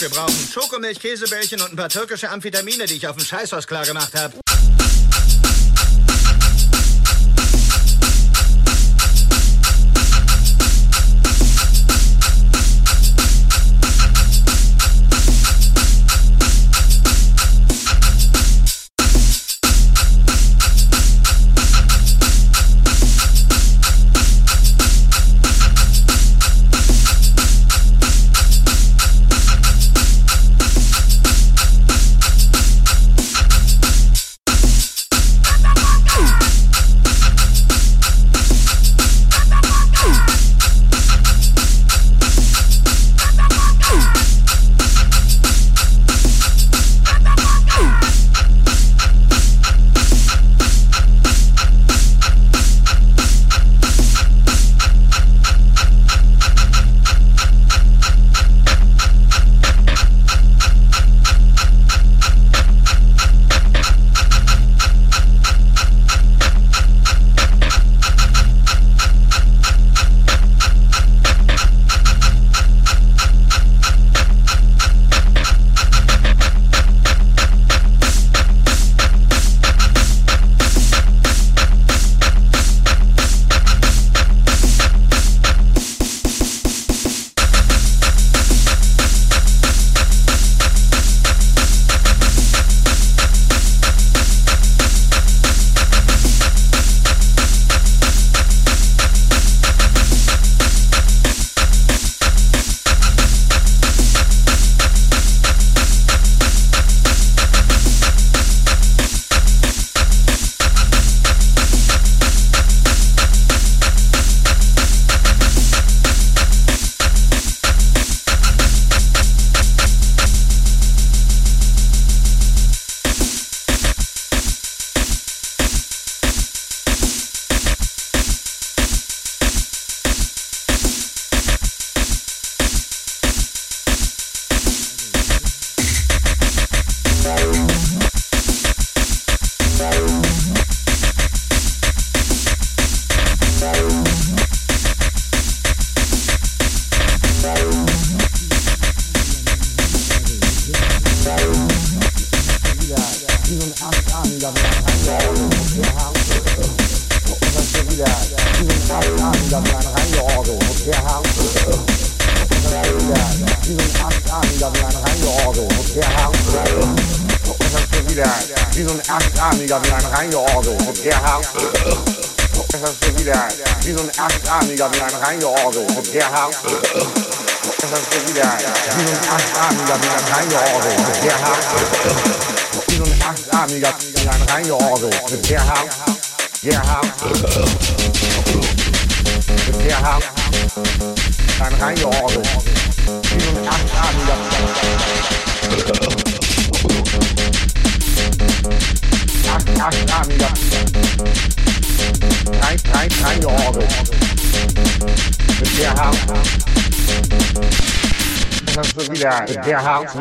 wir brauchen. Schokomilch, Käsebällchen und ein paar türkische Amphetamine, die ich auf dem Scheißhaus klar gemacht habe.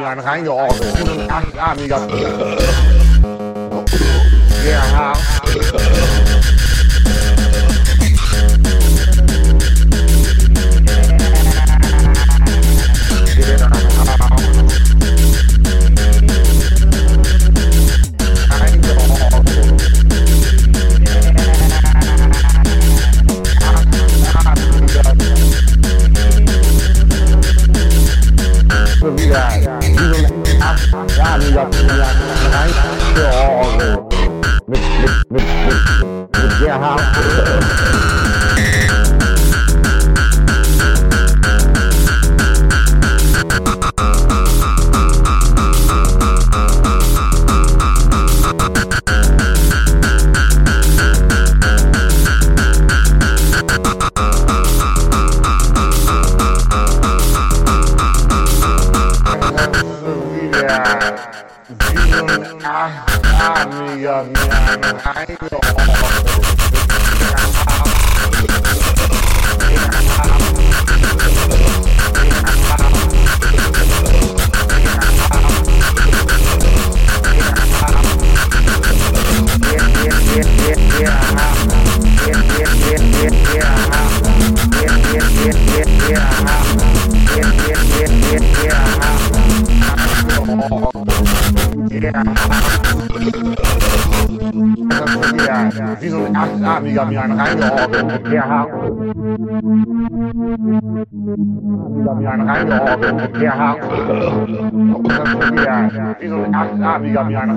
Der Haus wie ein reingeordnet. 87-armiger. Der abbiamo.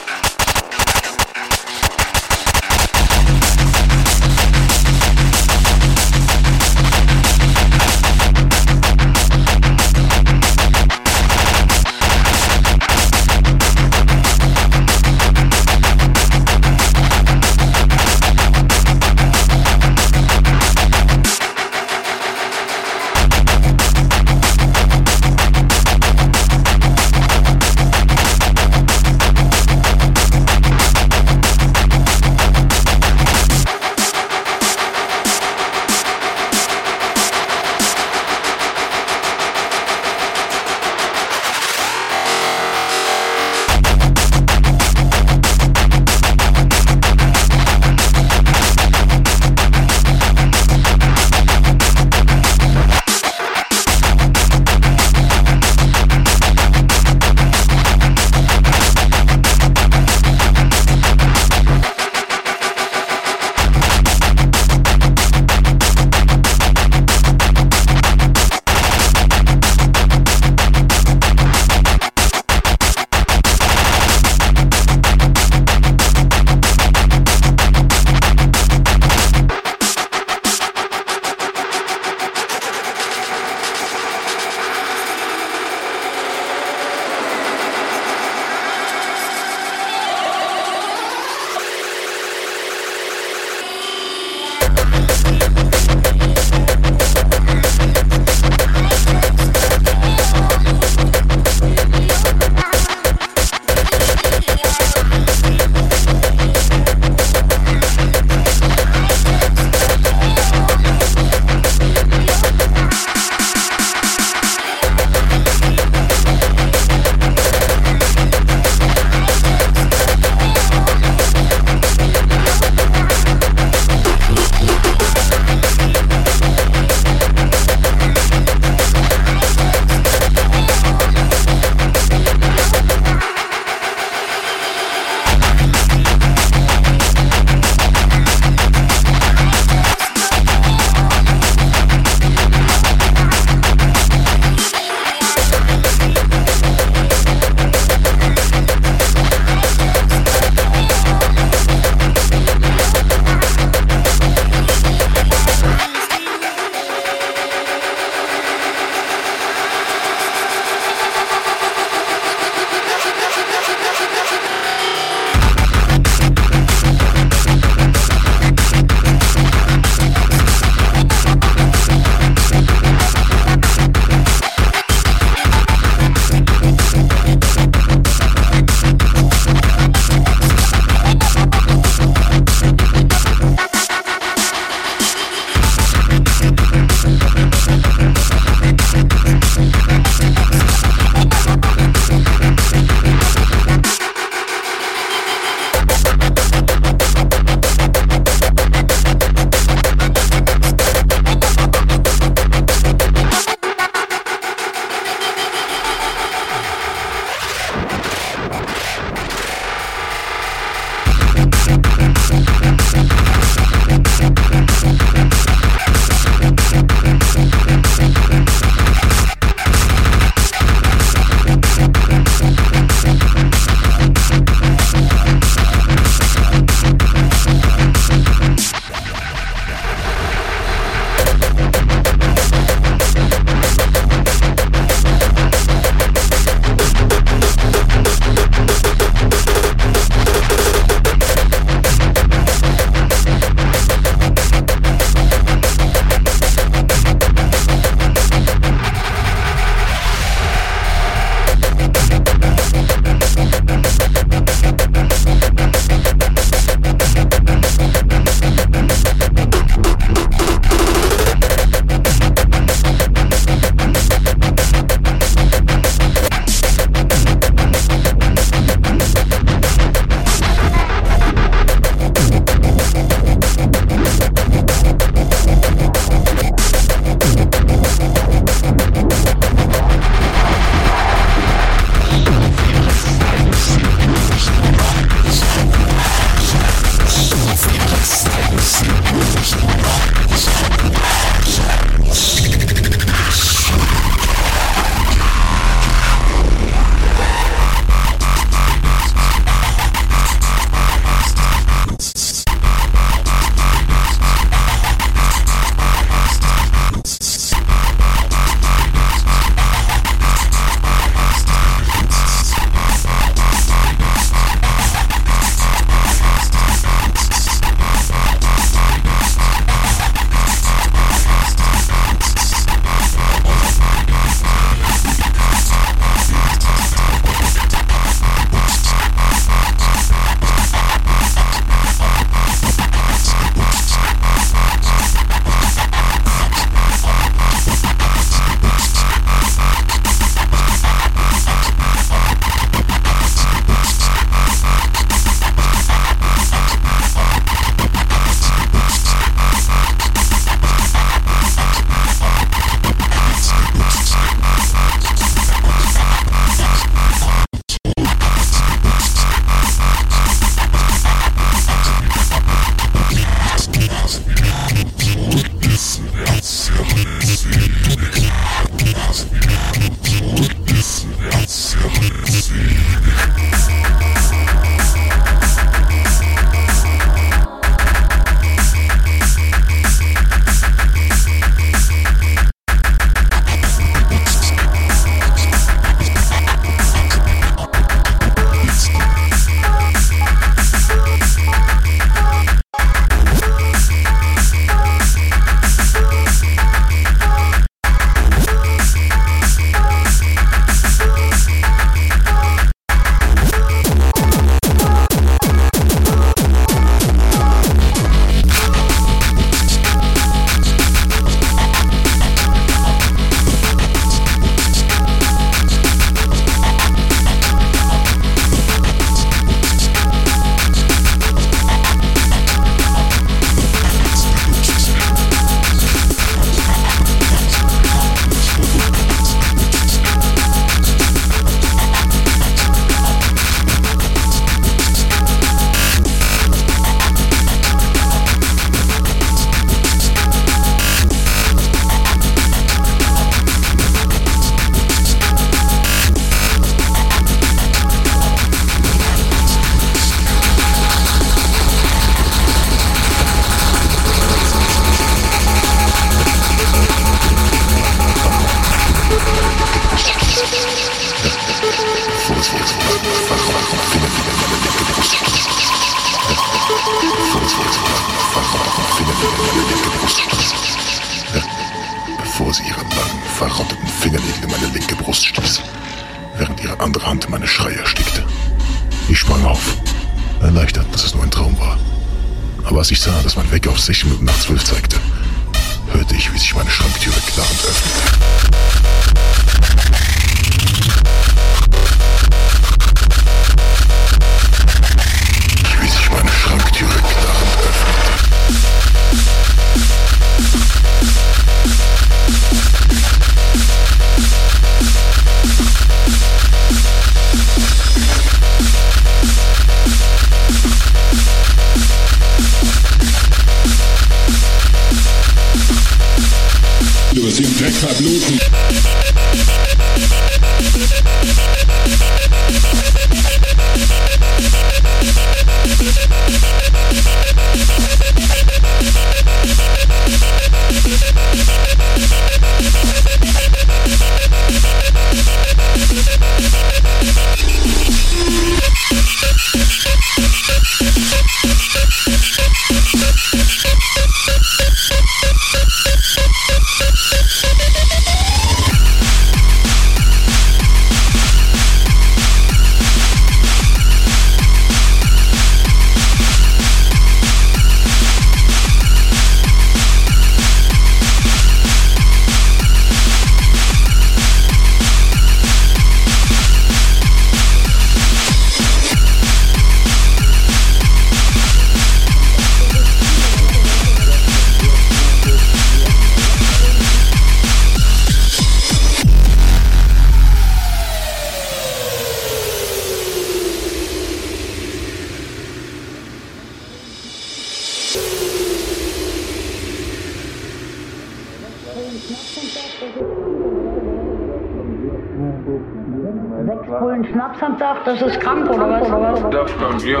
Das ist krank, oder was? Ja.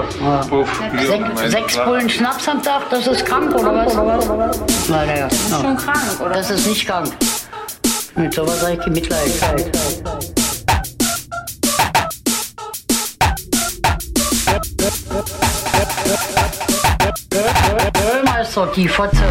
Uff, ja, Sech, mein sechs Gott. Bullen Schnaps am Tag, das ist krank, oder was? Oder was? Nein, naja. Das ist Schon krank, oder? Das ist nicht krank. Mit sowas sage ich Mitleid. Ölmeister, die Fotze.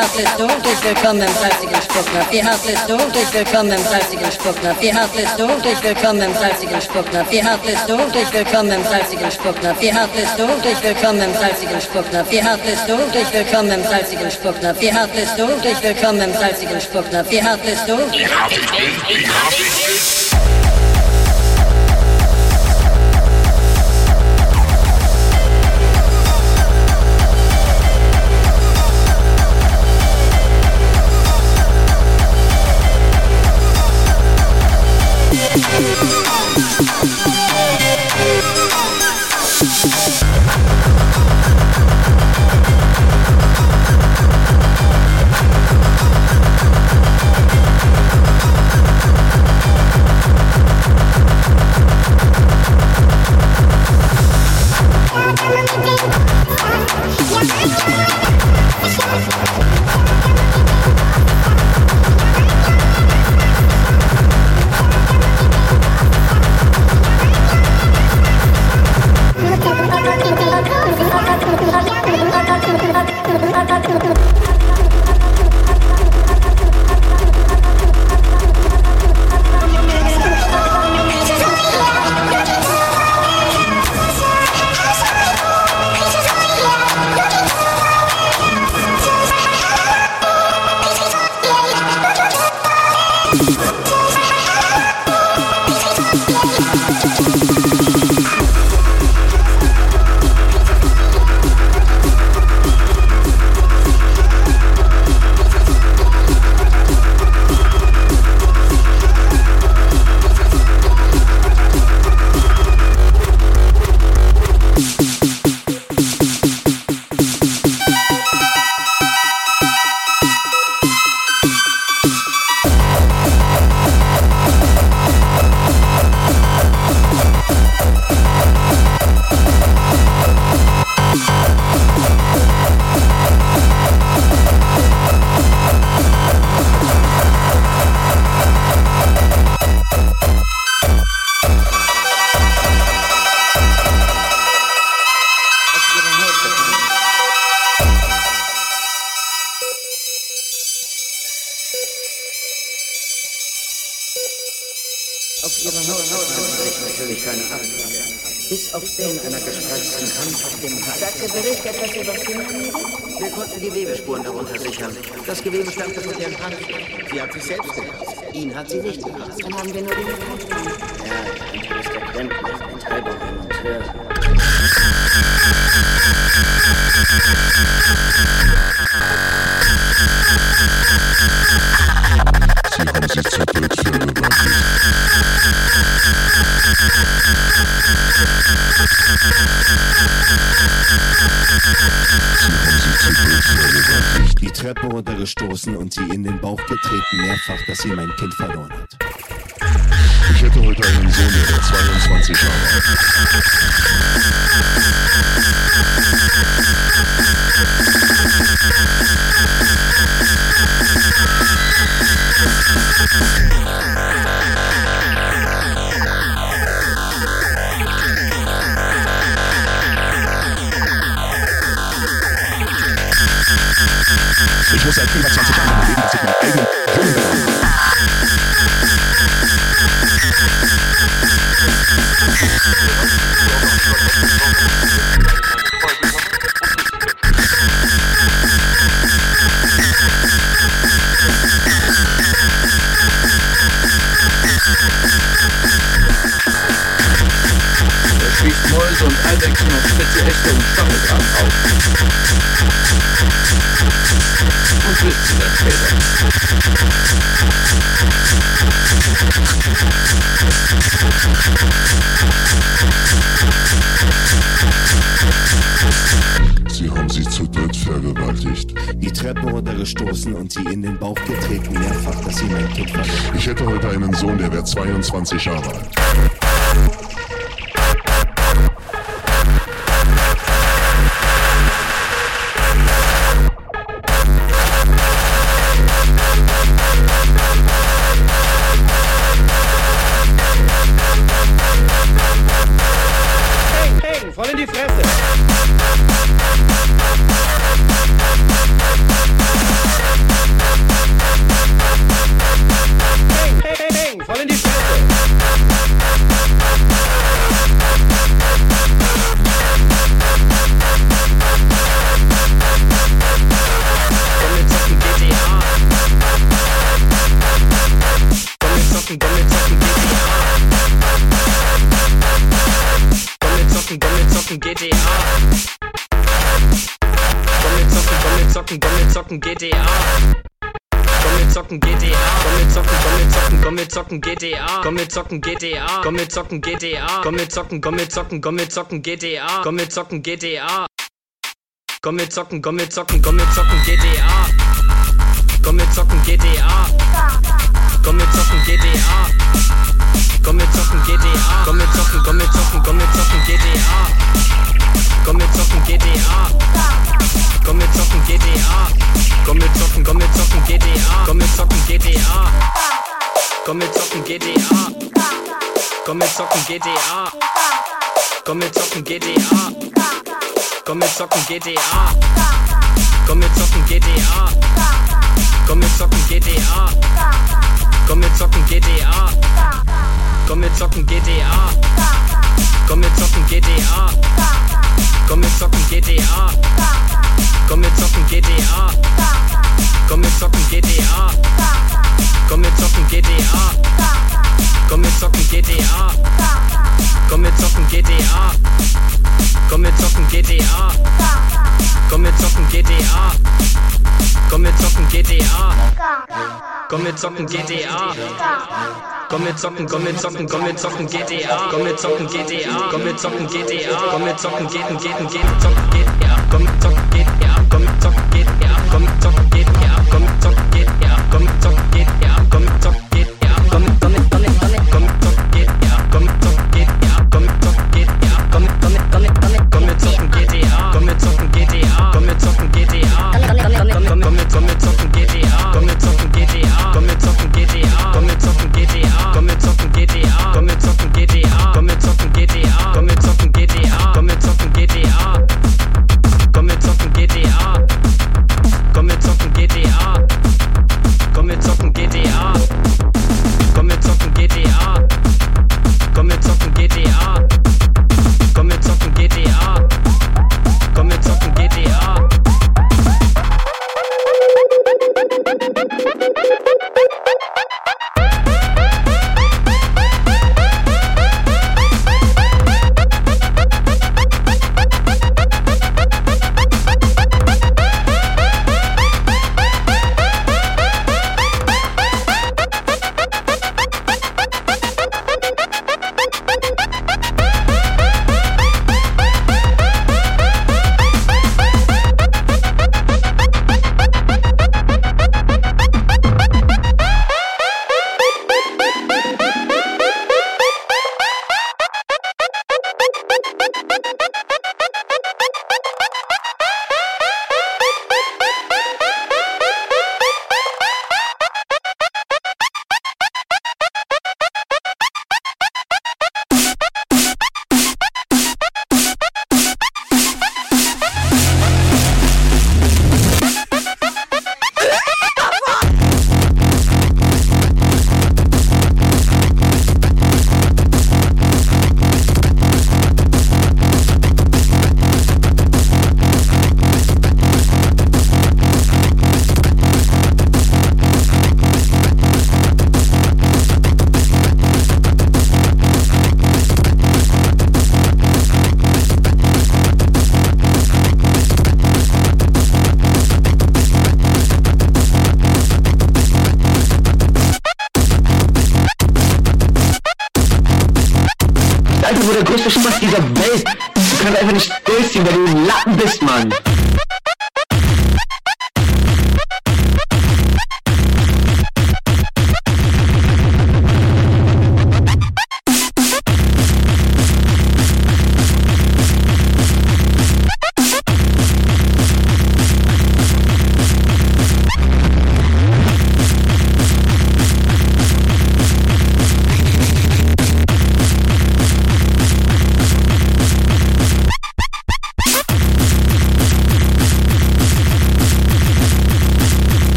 Spucknapf. Die Haft ist tot, ich willkommen im salzigen Spucknapf. Die Haft ist tot, ich willkommen im salzigen Spucknapf. Die Haft ist tot, ich willkommen im salzigen Spucknapf. Die Haft ist tot, ich willkommen im salzigen Spucknapf. Die Haft ist tot, ich willkommen im salzigen Spucknapf. Die Haft ist tot, ich willkommen im salzigen Spucknapf. Die Haft ist tot, ich willkommen im salzigen Spucknapf. Die ist tot. Wie hart ich bin, wie hart ich Auf ihrer Haut haben sich natürlich keine Abdrücke. Bis auf den einer gespreizten Hand auf dem Hals. Sagt der Bericht etwas über Fingermühle? Wir konnten Gewebespuren darunter sichern. Das Gewebe stammte von ihrem Hand. Sie hat sich selbst gekratzt. Ihn hat sie nicht gekratzt. Dann haben wir nur die Metallspuren. Ja, ein ist der Klempner, ein Treiber und Monteur. Sie haben sie zu Die Treppe runtergestoßen und sie in den Bauch getreten, mehrfach, dass sie mein Kind verloren hat. Ich hätte heute einen Sohn, der wäre 22 Jahre alt. 22 Jahre alt. Mit zocken GTA, komm mit zocken, komm mit zocken, komm mit zocken GTA, komm mit zocken GTA. Komm mit zocken, komm mit zocken, komm mit zocken GTA. Komm mit zocken GTA. Komm mit zocken GTA. Komm mit zocken GTA. Komm mit zocken, komm mit zocken, komm mit zocken GTA. Komm mit zocken GTA. Komm mit zocken GTA. Komm mit zocken, komm mit zocken GTA. Komm mit zocken GTA. Komm mit zocken GTA. Komm mit zocken GTA. Komm mit zocken GTA. Komm mit zocken GTA. Komm mit zocken GTA. Komm mit zocken GTA. Komm mit zocken GTA. Komm mit zocken GTA. Komm mit zocken GTA. Komm mit zocken GTA. Komm mit zocken GTA. Komm mit zocken GTA. Komm mit zocken GTA. Komm wir zocken GTA. Komm wir zocken GTA. Komm wir zocken GTA. Komm wir zocken GTA. Komm wir zocken GTA. Komm wir zocken GTA. Komm wir zocken, komm wir zocken, komm wir zocken GTA. Komm wir zocken GTA. Komm wir zocken GTA. Komm wir zocken gehen, Komm gehen, zocken GTA. Komm zocken GTA. Komm zocken GTA. Komm zocken GTA. Komm zocken GTA. Komm zocken GTA. Komm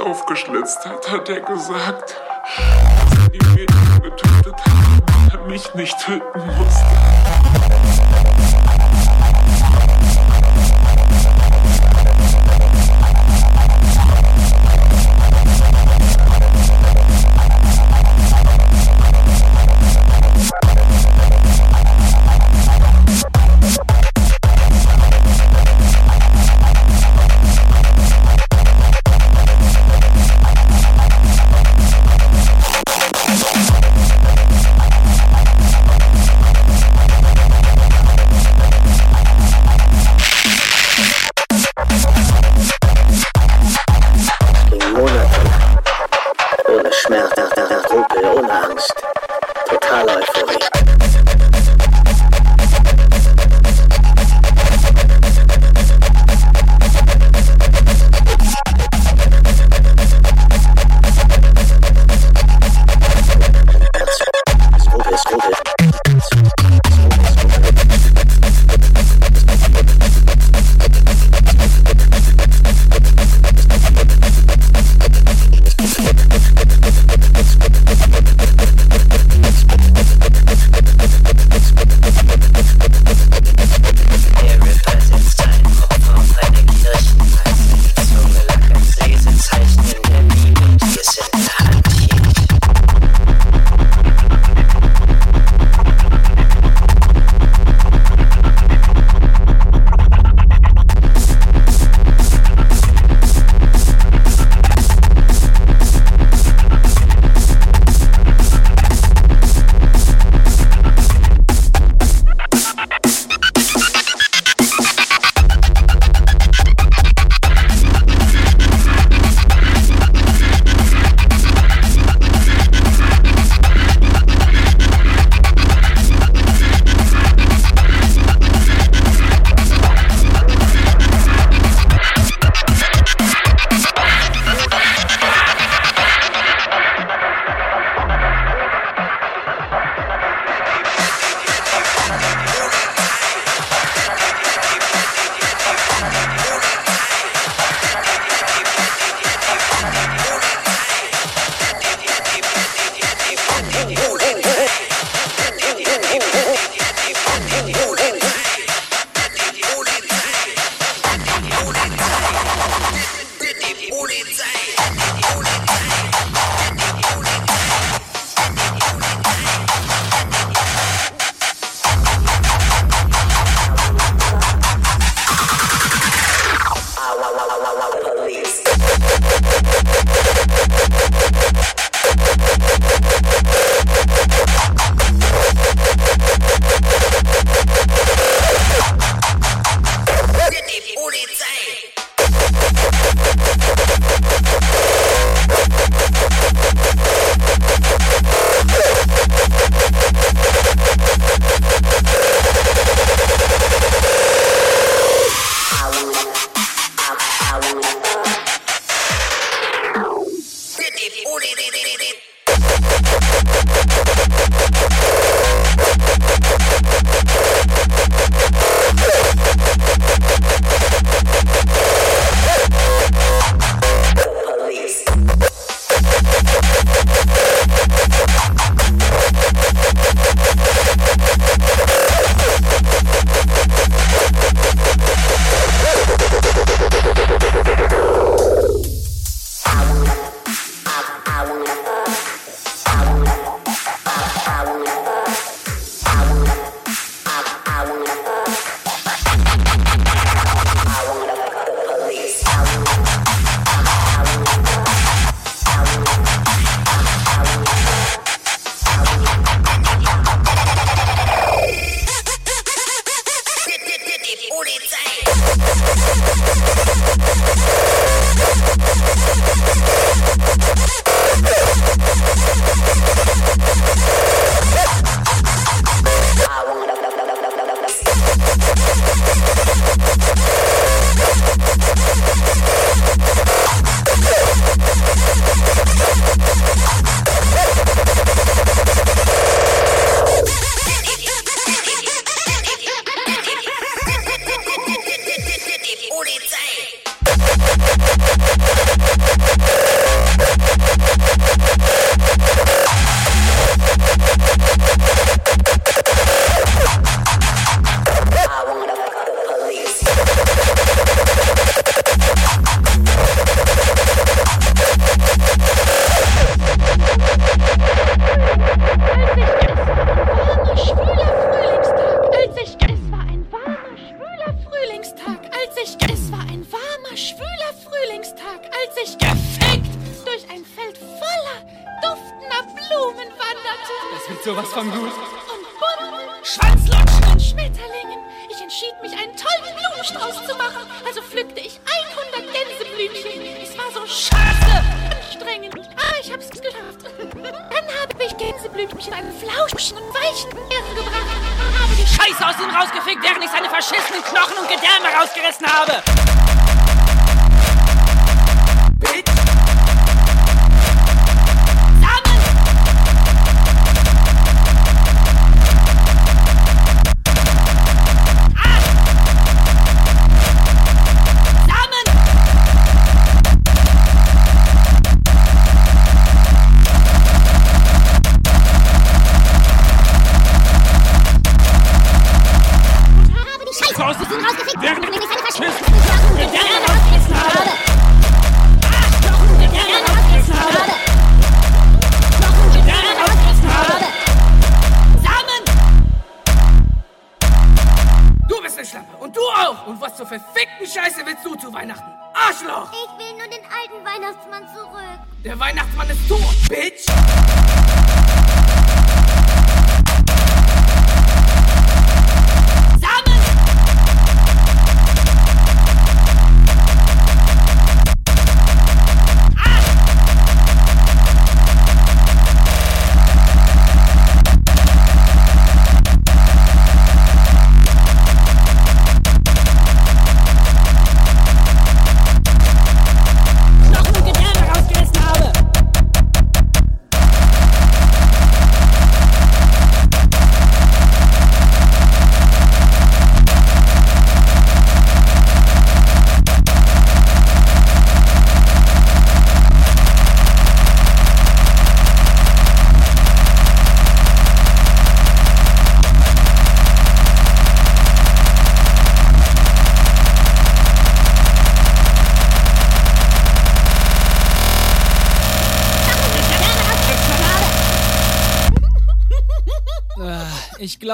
Aufgeschlitzt hat, hat er gesagt, dass er die Mädchen getötet hat und er mich nicht töten musste.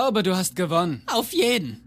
Glaube, du hast gewonnen. Auf jeden.